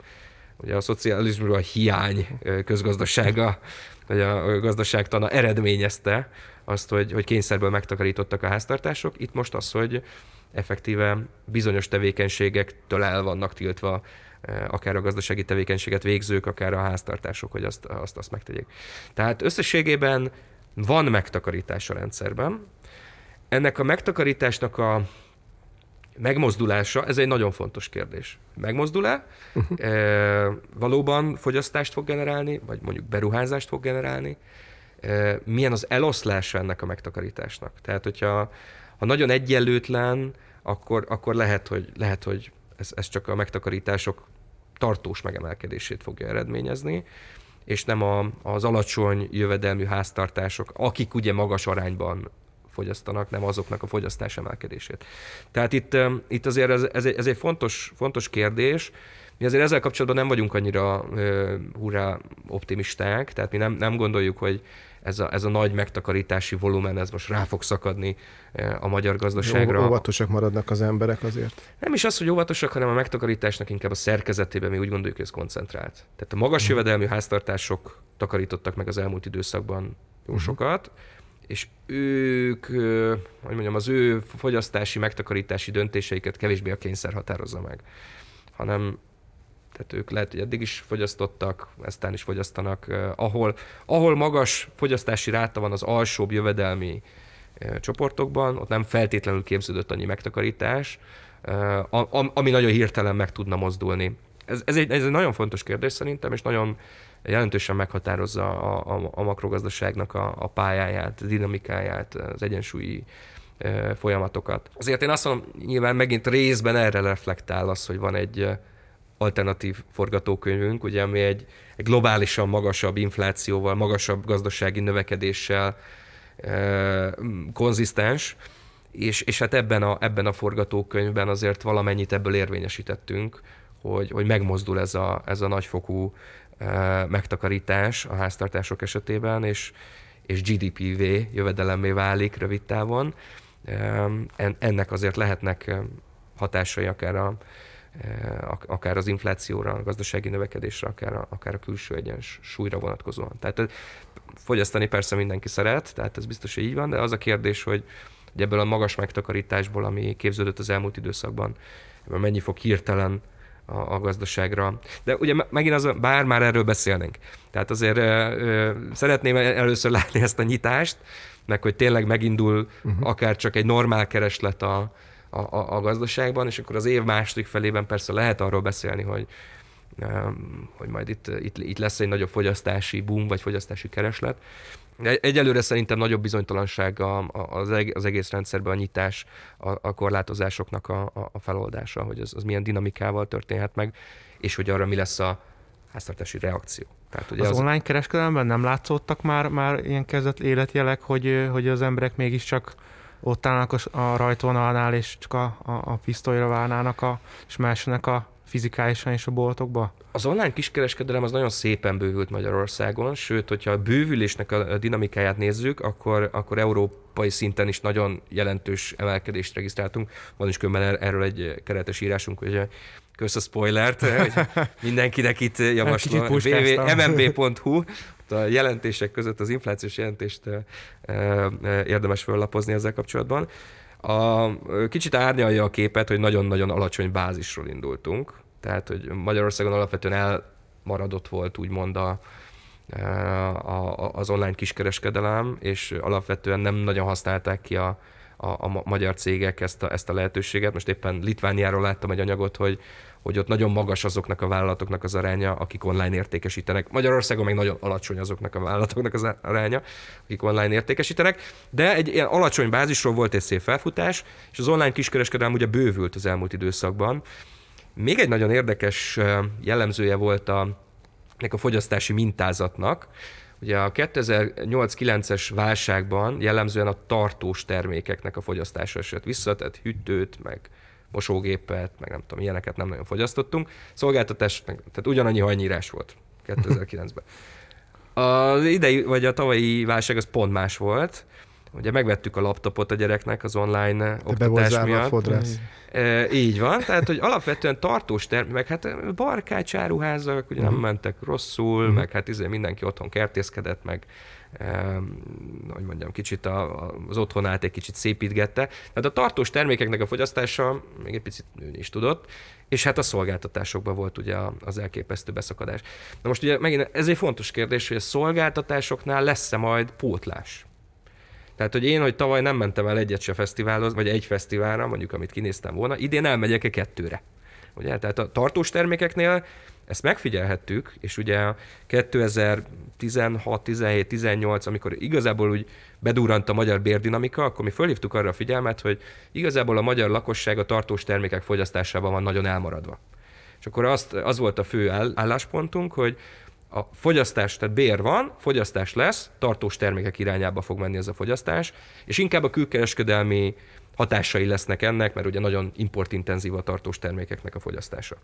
Ugye a szocializmusról a hiány közgazdasága, vagy a gazdaságtana eredményezte azt, hogy, hogy kényszerből megtakarítottak a háztartások. Itt most az, hogy effektíve bizonyos tevékenységektől el vannak tiltva akár a gazdasági tevékenységet végzők, akár a háztartások, hogy azt, azt, azt megtegyék. Tehát összességében van megtakarítás a rendszerben. Ennek a megtakarításnak a megmozdulása, ez egy nagyon fontos kérdés. Megmozdul-e? Uh-huh. E, valóban fogyasztást fog generálni, vagy mondjuk beruházást fog generálni? Milyen az eloszlása ennek a megtakarításnak? Tehát, hogyha ha nagyon egyenlőtlen, akkor, akkor lehet, hogy, lehet, hogy ez, ez csak a megtakarítások tartós megemelkedését fogja eredményezni és nem a, az alacsony jövedelmű háztartások, akik ugye magas arányban fogyasztanak, nem azoknak a fogyasztás emelkedését. Tehát itt, itt azért ez, ez, egy, ez egy fontos, fontos kérdés, mi azért ezzel kapcsolatban nem vagyunk annyira uh, hurrá optimisták, tehát mi nem, nem gondoljuk, hogy ez a, ez a nagy megtakarítási volumen, ez most rá fog szakadni a magyar gazdaságra. Óvatosak maradnak az emberek azért? Nem is az, hogy óvatosak, hanem a megtakarításnak inkább a szerkezetében mi úgy gondoljuk, hogy ez koncentrált. Tehát a magas hmm. jövedelmű háztartások takarítottak meg az elmúlt időszakban jó sokat, és ők, hogy mondjam, az ő fogyasztási, megtakarítási döntéseiket kevésbé a kényszer határozza meg, hanem tehát ők lehet, hogy eddig is fogyasztottak, eztán is fogyasztanak. Ahol, ahol magas fogyasztási ráta van az alsóbb jövedelmi csoportokban, ott nem feltétlenül képződött annyi megtakarítás, ami nagyon hirtelen meg tudna mozdulni. Ez, ez, egy, ez egy nagyon fontos kérdés szerintem, és nagyon jelentősen meghatározza a, a, a makrogazdaságnak a, a pályáját, a dinamikáját, az egyensúlyi folyamatokat. Azért én azt mondom, nyilván megint részben erre reflektál az, hogy van egy alternatív forgatókönyvünk, ugye, ami egy, egy globálisan magasabb inflációval, magasabb gazdasági növekedéssel konzisztens, és, és hát ebben a, ebben a forgatókönyvben azért valamennyit ebből érvényesítettünk, hogy, hogy megmozdul ez a, ez a nagyfokú megtakarítás a háztartások esetében, és, és GDPV jövedelemmé válik rövid távon. Ennek azért lehetnek hatásai akár a, akár az inflációra, a gazdasági növekedésre, akár a, akár a külső egyensúlyra vonatkozóan. Tehát fogyasztani persze mindenki szeret, tehát ez biztos, hogy így van, de az a kérdés, hogy, ebből a magas megtakarításból, ami képződött az elmúlt időszakban, mennyi fog hirtelen a, a gazdaságra. De ugye megint az, bár már erről beszélnénk. Tehát azért ö, ö, szeretném először látni ezt a nyitást, meg hogy tényleg megindul uh-huh. akár csak egy normál kereslet a, a, a, gazdaságban, és akkor az év második felében persze lehet arról beszélni, hogy hogy majd itt, itt, itt lesz egy nagyobb fogyasztási boom, vagy fogyasztási kereslet. Egyelőre szerintem nagyobb bizonytalanság az, egész rendszerben a nyitás, a, korlátozásoknak a, a feloldása, hogy az, az milyen dinamikával történhet meg, és hogy arra mi lesz a háztartási reakció. Tehát, ugye az, az online kereskedelemben nem látszottak már, már ilyen kezdett életjelek, hogy, hogy az emberek mégiscsak ott állnak a, rajtvonalnál, és csak a, a, a pisztolyra várnának, a, és másnak a fizikálisan is a boltokba? Az online kiskereskedelem az nagyon szépen bővült Magyarországon, sőt, hogyha a bővülésnek a dinamikáját nézzük, akkor, akkor európai szinten is nagyon jelentős emelkedést regisztráltunk. Van is különben erről egy keretes írásunk, hogy kösz a spoilert, hogy mindenkinek itt javaslom, www.mmb.hu, a jelentések között az inflációs jelentést érdemes föllapozni ezzel kapcsolatban. A, kicsit árnyalja a képet, hogy nagyon-nagyon alacsony bázisról indultunk, tehát hogy Magyarországon alapvetően elmaradott volt úgymond a, a, az online kiskereskedelem, és alapvetően nem nagyon használták ki a, a, a magyar cégek ezt a, ezt a lehetőséget. Most éppen Litvániáról láttam egy anyagot, hogy hogy ott nagyon magas azoknak a vállalatoknak az aránya, akik online értékesítenek. Magyarországon meg nagyon alacsony azoknak a vállalatoknak az aránya, akik online értékesítenek, de egy ilyen alacsony bázisról volt egy szép felfutás, és az online kiskereskedelem ugye bővült az elmúlt időszakban. Még egy nagyon érdekes jellemzője volt a, a fogyasztási mintázatnak, Ugye a 2008-9-es válságban jellemzően a tartós termékeknek a fogyasztása esett vissza, tehát hűtőt, meg mosógépet, meg nem tudom, ilyeneket nem nagyon fogyasztottunk. Szolgáltatás, tehát ugyanannyi hajnyírás volt 2009-ben. Az idei, vagy a tavalyi válság az pont más volt. Ugye megvettük a laptopot a gyereknek az online Te oktatás miatt. A e, így van, tehát hogy alapvetően tartós termék, meg hát barkács áruházak ugye uh-huh. nem mhm. mentek rosszul, uh-huh. meg hát izé mindenki otthon kertészkedett, meg hogy mondjam, kicsit a, az otthonát egy kicsit szépítgette. Tehát a tartós termékeknek a fogyasztása még egy picit nőni is tudott, és hát a szolgáltatásokban volt ugye az elképesztő beszakadás. Na most ugye megint ez egy fontos kérdés, hogy a szolgáltatásoknál lesz-e majd pótlás? Tehát, hogy én, hogy tavaly nem mentem el egyet se fesztiválhoz, vagy egy fesztiválra, mondjuk, amit kinéztem volna, idén elmegyek-e kettőre? Ugye? Tehát a tartós termékeknél ezt megfigyelhettük, és ugye 2016, 17, 18, amikor igazából úgy bedurrant a magyar bérdinamika, akkor mi fölhívtuk arra a figyelmet, hogy igazából a magyar lakosság a tartós termékek fogyasztásában van nagyon elmaradva. És akkor azt, az volt a fő álláspontunk, hogy a fogyasztás, tehát bér van, fogyasztás lesz, tartós termékek irányába fog menni ez a fogyasztás, és inkább a külkereskedelmi hatásai lesznek ennek, mert ugye nagyon importintenzív a tartós termékeknek a fogyasztása.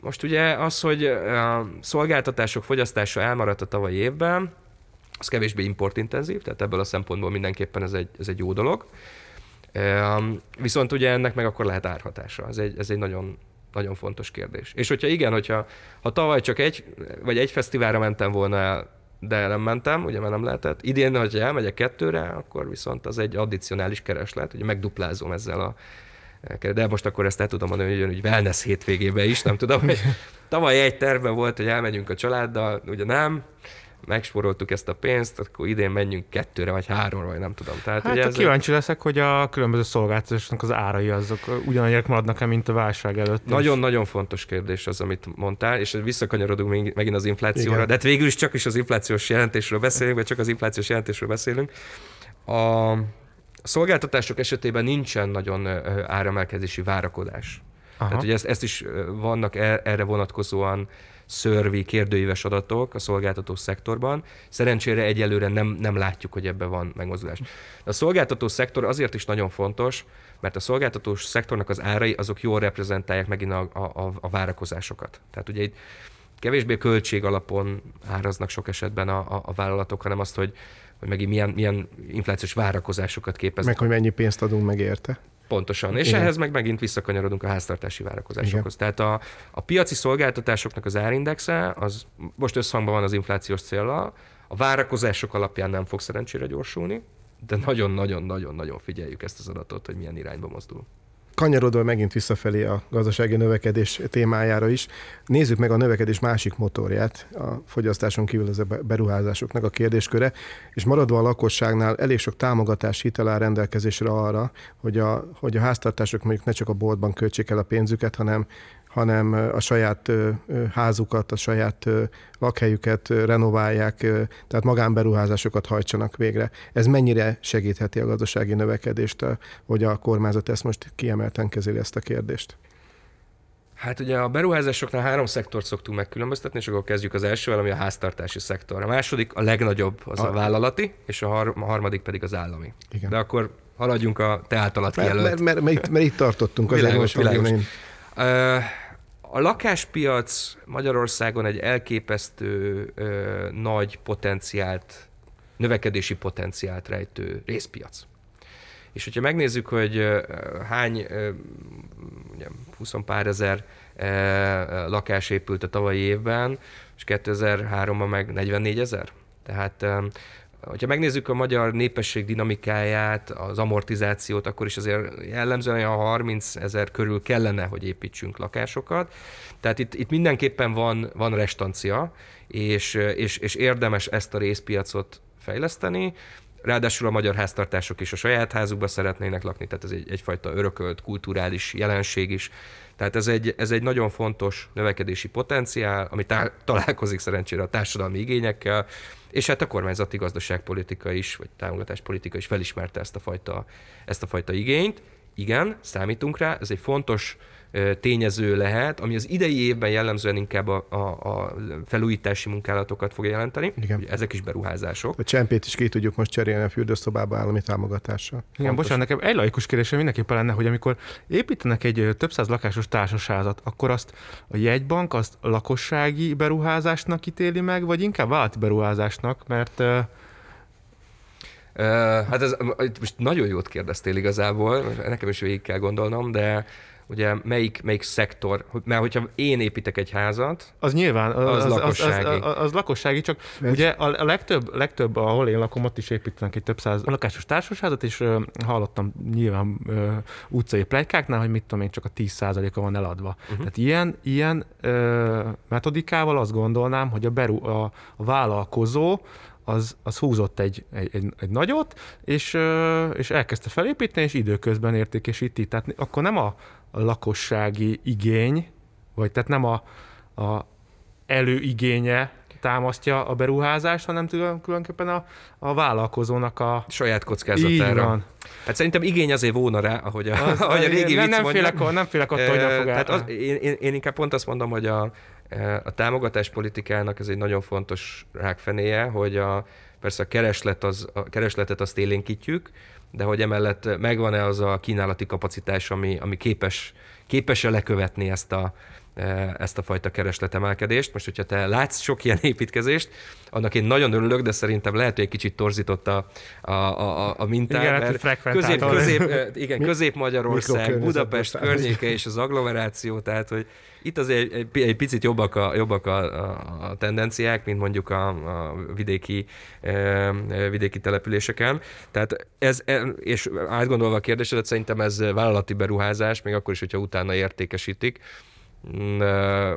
Most ugye az, hogy a szolgáltatások fogyasztása elmaradt a tavalyi évben, az kevésbé importintenzív, tehát ebből a szempontból mindenképpen ez egy, ez egy jó dolog. Viszont ugye ennek meg akkor lehet árhatása. Ez egy, ez egy nagyon, nagyon fontos kérdés. És hogyha igen, hogyha ha tavaly csak egy, vagy egy fesztiválra mentem volna el, de nem mentem, ugye mert nem lehetett. Idén, hogyha elmegyek kettőre, akkor viszont az egy addicionális kereslet, ugye megduplázom ezzel a de most akkor ezt el tudom mondani, hogy jön, hogy wellness hétvégébe is, nem tudom, hogy tavaly egy terve volt, hogy elmegyünk a családdal, ugye nem, megsporoltuk ezt a pénzt, akkor idén menjünk kettőre vagy háromra, vagy nem tudom. Tehát, hát ugye ez kíváncsi leszek, hogy a különböző szolgáltatásoknak az árai azok ugyanannyira maradnak-e, mint a válság előtt. Nagyon-nagyon fontos kérdés az, amit mondtál, és visszakanyarodunk megint az inflációra, Igen. de hát végül is csak is az inflációs jelentésről beszélünk, vagy csak az inflációs jelentésről beszélünk. A szolgáltatások esetében nincsen nagyon áremelkedési várakodás. Aha. Tehát ugye ezt, ezt is vannak e, erre vonatkozóan szörvi, kérdőíves adatok a szolgáltató szektorban. Szerencsére egyelőre nem, nem látjuk, hogy ebben van megmozdulás. A szolgáltató szektor azért is nagyon fontos, mert a szolgáltatós szektornak az árai azok jól reprezentálják megint a, a, a várakozásokat. Tehát ugye itt kevésbé költség alapon áraznak sok esetben a, a, a vállalatok, hanem azt, hogy, hogy megint milyen, milyen inflációs várakozásokat képeznek. Meg hogy mennyi pénzt adunk meg érte. Pontosan. És Igen. ehhez meg megint visszakanyarodunk a háztartási várakozásokhoz. Igen. Tehát a, a piaci szolgáltatásoknak az árindexe, az most összhangban van az inflációs célra, a várakozások alapján nem fog szerencsére gyorsulni, de nagyon-nagyon-nagyon-nagyon figyeljük ezt az adatot, hogy milyen irányba mozdul kanyarodva megint visszafelé a gazdasági növekedés témájára is. Nézzük meg a növekedés másik motorját, a fogyasztáson kívül az a beruházásoknak a kérdésköre, és maradva a lakosságnál elég sok támogatás hitel áll rendelkezésre arra, hogy a, hogy a háztartások mondjuk ne csak a boltban költsék el a pénzüket, hanem hanem a saját házukat, a saját lakhelyüket renoválják, tehát magánberuházásokat hajtsanak végre. Ez mennyire segítheti a gazdasági növekedést, hogy a kormányzat ezt most kiemelten kezeli ezt a kérdést? Hát ugye a beruházásoknál három szektort szoktunk megkülönböztetni, és akkor kezdjük az elsővel, ami a háztartási szektor. A második, a legnagyobb, az a, a vállalati, és a, har- a harmadik pedig az állami. Igen. De akkor haladjunk a te általad mert, mert, mert, mert, itt, mert itt tartottunk. Az világos, világos. Én... Uh, a lakáspiac Magyarországon egy elképesztő ö, nagy potenciált, növekedési potenciált rejtő részpiac. És hogyha megnézzük, hogy hány, ugye 20 pár ezer lakás épült a tavalyi évben, és 2003-ban meg 44 ezer. Tehát hogyha megnézzük a magyar népesség dinamikáját, az amortizációt, akkor is azért jellemzően a 30 ezer körül kellene, hogy építsünk lakásokat. Tehát itt, itt mindenképpen van, van restancia, és, és, és érdemes ezt a részpiacot fejleszteni. Ráadásul a magyar háztartások is a saját házukba szeretnének lakni, tehát ez egy, egyfajta örökölt kulturális jelenség is. Tehát ez egy, ez egy nagyon fontos növekedési potenciál, ami tá- találkozik szerencsére a társadalmi igényekkel, és hát a kormányzati gazdaságpolitika is, vagy támogatáspolitika is felismerte ezt a fajta, ezt a fajta igényt. Igen, számítunk rá, ez egy fontos tényező lehet, ami az idei évben jellemzően inkább a, a, a felújítási munkálatokat fogja jelenteni. Igen. Ugye ezek is beruházások. A csempét is ki tudjuk most cserélni a fürdőszobába állami támogatással. Igen, Fontos. bocsánat, nekem egy laikus kérdésem mindenképpen lenne, hogy amikor építenek egy több száz lakásos társasházat, akkor azt a jegybank azt lakossági beruházásnak ítéli meg, vagy inkább vállalati beruházásnak, mert Uh, hát ez most nagyon jót kérdeztél igazából, nekem is végig kell gondolnom, de ugye melyik, melyik szektor, mert hogyha én építek egy házat, az nyilván, az, az, lakossági. Az, az, az, az lakossági, csak Ez... ugye a, legtöbb, legtöbb, ahol én lakom, ott is építenek egy több száz lakásos társasházat, és uh, hallottam nyilván uh, utcai plegykáknál, hogy mit tudom én, csak a 10%-a van eladva. Uh-huh. Tehát ilyen, ilyen uh, metodikával azt gondolnám, hogy a, beru, a, a vállalkozó az, az húzott egy, egy, egy, egy nagyot, és, és elkezdte felépíteni, és időközben értékesíti. Tehát akkor nem a, lakossági igény, vagy tehát nem a, a előigénye támasztja a beruházást, hanem tulajdonképpen a, a vállalkozónak a... Saját kockázatára. Hát szerintem igény azért volna rá, ahogy a, az, ahogy a régi nem, nem, félek, nem félek attól, hogy nem fog tehát az, én, én, én, inkább pont azt mondom, hogy a, A támogatás politikának ez egy nagyon fontos rákfenéje, hogy a, persze a, kereslet az, a keresletet azt élénkítjük, de hogy emellett megvan-e az a kínálati kapacitás, ami, ami képes, képes-e lekövetni ezt a, ezt a fajta keresletemelkedést. Most, hogyha te látsz sok ilyen építkezést, annak én nagyon örülök, de szerintem lehet, hogy egy kicsit torzított a, a, a, a mintát. Igen, mert közép, közép, e, igen, Közép-Magyarország, Budapest környéke és az agglomeráció, tehát hogy itt azért egy, egy, egy picit jobbak a, jobbak a, a, a tendenciák, mint mondjuk a, a vidéki, e, vidéki településeken. Tehát ez, és átgondolva a kérdésedet, szerintem ez vállalati beruházás, még akkor is, hogyha utána értékesítik.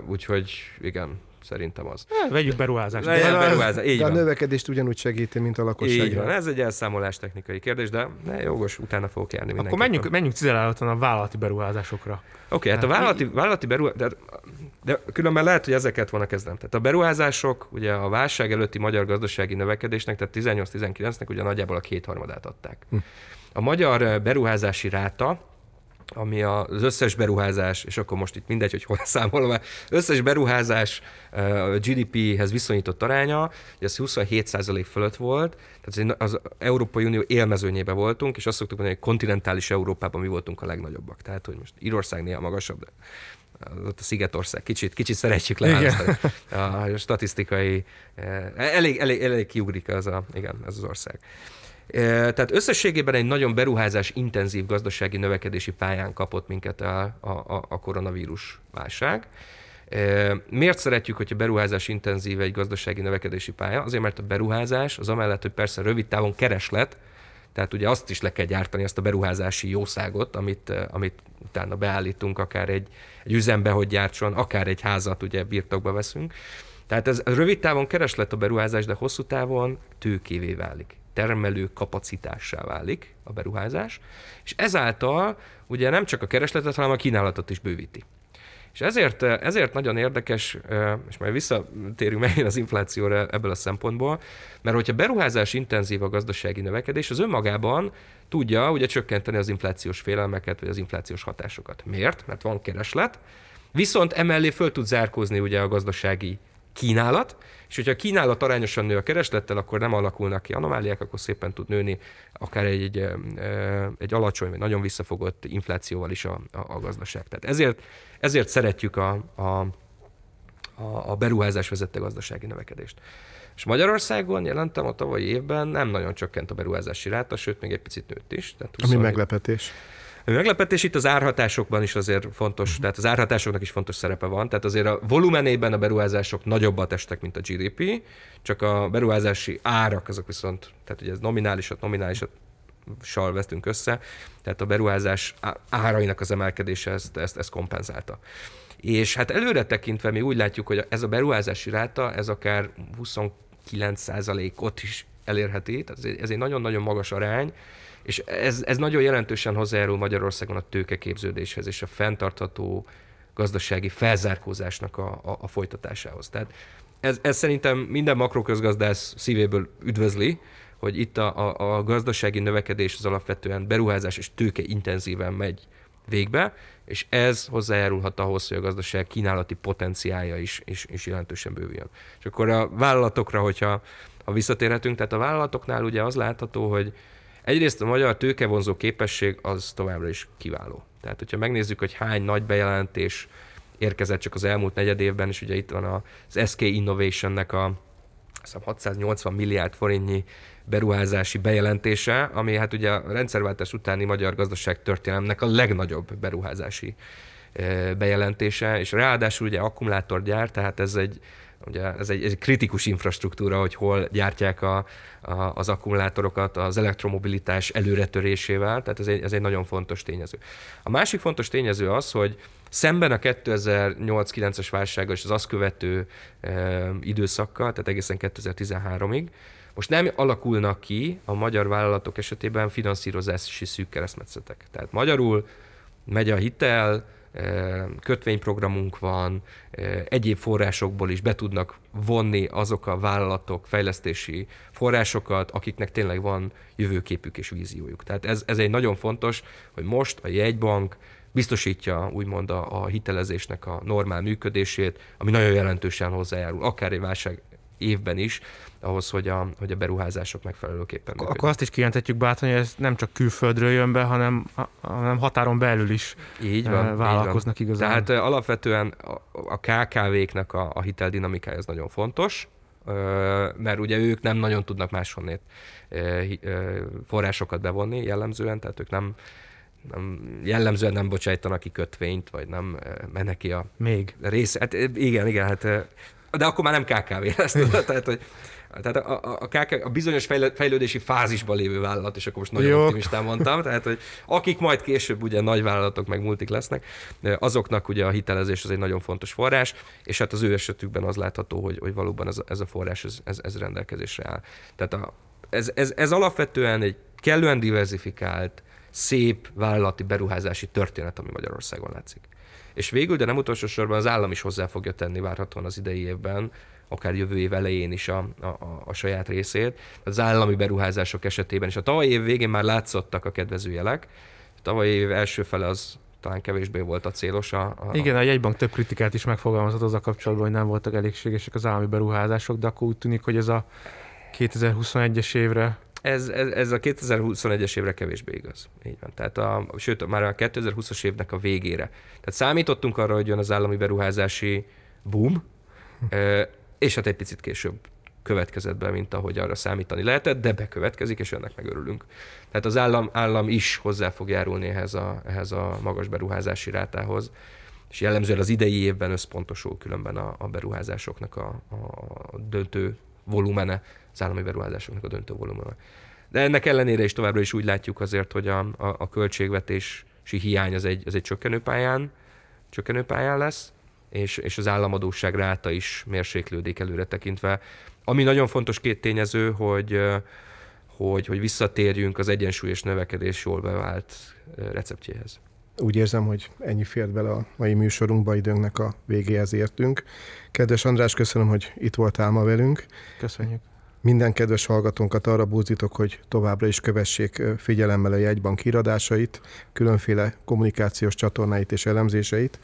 Úgyhogy igen, szerintem az. Ne, vegyük beruházást. De, de, beruházás. Így de van. a növekedést ugyanúgy segíti, mint a lakosság. Így van. Ez egy elszámolás technikai kérdés, de ne, jogos, utána fogok járni Akkor menjünk, menjünk cizeláltan a vállalati beruházásokra. Oké, okay, hát a vállalati, vállalati beruházás, de, de különben lehet, hogy ezeket volna kezdem. Tehát a beruházások, ugye a válság előtti magyar gazdasági növekedésnek, tehát 18-19-nek ugye nagyjából a kétharmadát adták. Hm. A magyar beruházási ráta, ami az összes beruházás, és akkor most itt mindegy, hogy hol számolom, összes beruházás a GDP-hez viszonyított aránya, hogy ez 27% fölött volt, tehát az Európai Unió élmezőnyébe voltunk, és azt szoktuk mondani, hogy kontinentális Európában mi voltunk a legnagyobbak. Tehát, hogy most Írország néha magasabb, de ott a Szigetország, kicsit, kicsit szeretjük leválasztani. A statisztikai, elég, elég, elég kiugrik az, a, igen, ez az ország. Tehát összességében egy nagyon beruházás intenzív gazdasági növekedési pályán kapott minket a, a, a koronavírus válság. Miért szeretjük, hogyha beruházás intenzív egy gazdasági növekedési pálya? Azért, mert a beruházás az amellett, hogy persze rövid távon kereslet, tehát ugye azt is le kell gyártani, ezt a beruházási jószágot, amit, amit utána beállítunk akár egy, egy üzembe, hogy gyártson, akár egy házat ugye birtokba veszünk. Tehát ez rövid távon kereslet a beruházás, de hosszú távon tőkévé válik termelő kapacitássá válik a beruházás, és ezáltal ugye nem csak a keresletet, hanem a kínálatot is bővíti. És ezért, ezért nagyon érdekes, és majd visszatérünk megint az inflációra ebből a szempontból, mert hogyha beruházás intenzív a gazdasági növekedés, az önmagában tudja ugye csökkenteni az inflációs félelmeket, vagy az inflációs hatásokat. Miért? Mert van kereslet, viszont emellé föl tud zárkózni ugye a gazdasági kínálat, és hogyha a kínálat arányosan nő a kereslettel, akkor nem alakulnak ki anomáliák, akkor szépen tud nőni akár egy, egy, egy alacsony, vagy nagyon visszafogott inflációval is a, a, a gazdaság. Tehát ezért, ezért szeretjük a, a, a, beruházás vezette gazdasági növekedést. És Magyarországon jelentem a tavalyi évben nem nagyon csökkent a beruházási ráta, sőt, még egy picit nőtt is. Tehát 20, Ami meglepetés. A meglepetés itt az árhatásokban is azért fontos, tehát az árhatásoknak is fontos szerepe van. Tehát azért a volumenében a beruházások nagyobbat estek, mint a GDP, csak a beruházási árak azok viszont, tehát ugye ez nominálisat, nominálisat sal vesztünk össze, tehát a beruházás árainak az emelkedése ezt, ezt, ezt kompenzálta. És hát előre tekintve mi úgy látjuk, hogy ez a beruházási ráta, ez akár 29%-ot is elérheti, tehát ez egy, ez egy nagyon-nagyon magas arány, és ez, ez nagyon jelentősen hozzájárul Magyarországon a tőkeképződéshez és a fenntartható gazdasági felzárkózásnak a, a, a folytatásához. Tehát ez, ez szerintem minden makroközgazdász szívéből üdvözli, hogy itt a, a, a gazdasági növekedés az alapvetően beruházás és tőke intenzíven megy végbe, és ez hozzájárulhat ahhoz, hogy a gazdaság kínálati potenciája is, is, is jelentősen bővüljön. És akkor a vállalatokra, hogyha ha visszatérhetünk, tehát a vállalatoknál ugye az látható, hogy Egyrészt a magyar tőkevonzó képesség az továbbra is kiváló. Tehát, hogyha megnézzük, hogy hány nagy bejelentés érkezett csak az elmúlt negyed évben, és ugye itt van az SK Innovation-nek a 680 milliárd forintnyi beruházási bejelentése, ami hát ugye a rendszerváltás utáni magyar gazdaság történelemnek a legnagyobb beruházási eh, bejelentése, és ráadásul ugye akkumulátorgyár, tehát ez egy Ugye ez egy, ez egy kritikus infrastruktúra, hogy hol gyártják a, a, az akkumulátorokat az elektromobilitás előretörésével, tehát ez egy, ez egy nagyon fontos tényező. A másik fontos tényező az, hogy szemben a 2008-9-es válsággal és az azt követő e, időszakkal, tehát egészen 2013-ig, most nem alakulnak ki a magyar vállalatok esetében finanszírozási szűk keresztmetszetek. Tehát magyarul megy a hitel, kötvényprogramunk van, egyéb forrásokból is be tudnak vonni azok a vállalatok fejlesztési forrásokat, akiknek tényleg van jövőképük és víziójuk. Tehát ez, ez egy nagyon fontos, hogy most a jegybank biztosítja úgymond a, a hitelezésnek a normál működését, ami nagyon jelentősen hozzájárul, akár egy válság évben is, ahhoz, hogy a, hogy a beruházások megfelelőképpen működjenek. Akkor azt is kijelentetjük bátran, hogy ez nem csak külföldről jön be, hanem, hanem határon belül is így van, vállalkoznak így van. igazán. Tehát alapvetően a, KKV-knek a, a hiteldinamikája ez nagyon fontos, mert ugye ők nem nagyon tudnak máshonnét forrásokat bevonni jellemzően, tehát ők nem, nem jellemzően nem bocsájtanak ki kötvényt, vagy nem mennek ki a Még. rész. Hát igen, igen, hát de akkor már nem KKV lesz, tehát, hogy tehát a, a, a, KK, a bizonyos fejlődési fázisban lévő vállalat, és akkor most nagyon Jó. optimistán mondtam, tehát hogy akik majd később ugye nagy vállalatok meg multik lesznek, azoknak ugye a hitelezés az egy nagyon fontos forrás, és hát az ő esetükben az látható, hogy, hogy valóban ez, ez a forrás ez, ez, ez rendelkezésre áll. Tehát a, ez, ez, ez alapvetően egy kellően diversifikált, szép vállalati beruházási történet, ami Magyarországon látszik. És végül, de nem utolsó sorban az állam is hozzá fogja tenni várhatóan az idei évben, akár jövő év elején is a, a, a saját részét. Az állami beruházások esetében is. A tavalyi év végén már látszottak a kedvező jelek. A tavalyi év első fele az talán kevésbé volt a célos. A, a... Igen, a jegybank több kritikát is megfogalmazott az a kapcsolatban, hogy nem voltak elégségesek az állami beruházások, de akkor úgy tűnik, hogy ez a 2021-es évre ez, ez, ez a 2021-es évre kevésbé igaz. Így van. Tehát a, sőt, már a 2020-as évnek a végére. Tehát számítottunk arra, hogy jön az állami beruházási boom, és hát egy picit később következett be, mint ahogy arra számítani lehetett, de bekövetkezik, és ennek megörülünk. Tehát az állam, állam is hozzá fog járulni ehhez a, ehhez a magas beruházási rátához, és jellemzően az idei évben összpontosul különben a, a beruházásoknak a, a döntő volumene, az állami beruházásoknak a döntő volumene. De ennek ellenére is továbbra is úgy látjuk azért, hogy a, a, a költségvetési hiány az egy, az egy csökkenő pályán, csökkenő pályán lesz, és, és az államadóság ráta is mérséklődik előre tekintve. Ami nagyon fontos két tényező, hogy, hogy, hogy visszatérjünk az egyensúlyos növekedés jól bevált receptjéhez. Úgy érzem, hogy ennyi fért bele a mai műsorunkba, időnknek a végéhez értünk. Kedves András, köszönöm, hogy itt voltál ma velünk. Köszönjük. Minden kedves hallgatónkat arra búzítok, hogy továbbra is kövessék figyelemmel a jegybank híradásait, különféle kommunikációs csatornáit és elemzéseit.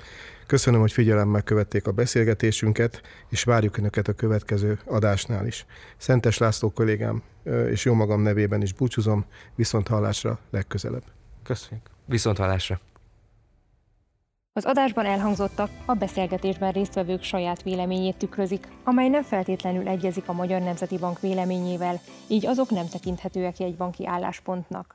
Köszönöm, hogy figyelemmel követték a beszélgetésünket, és várjuk Önöket a következő adásnál is. Szentes László kollégám és jó magam nevében is búcsúzom, viszont hallásra legközelebb. Köszönjük. Viszont hallásra. Az adásban elhangzottak a beszélgetésben résztvevők saját véleményét tükrözik, amely nem feltétlenül egyezik a Magyar Nemzeti Bank véleményével, így azok nem tekinthetőek egy banki álláspontnak.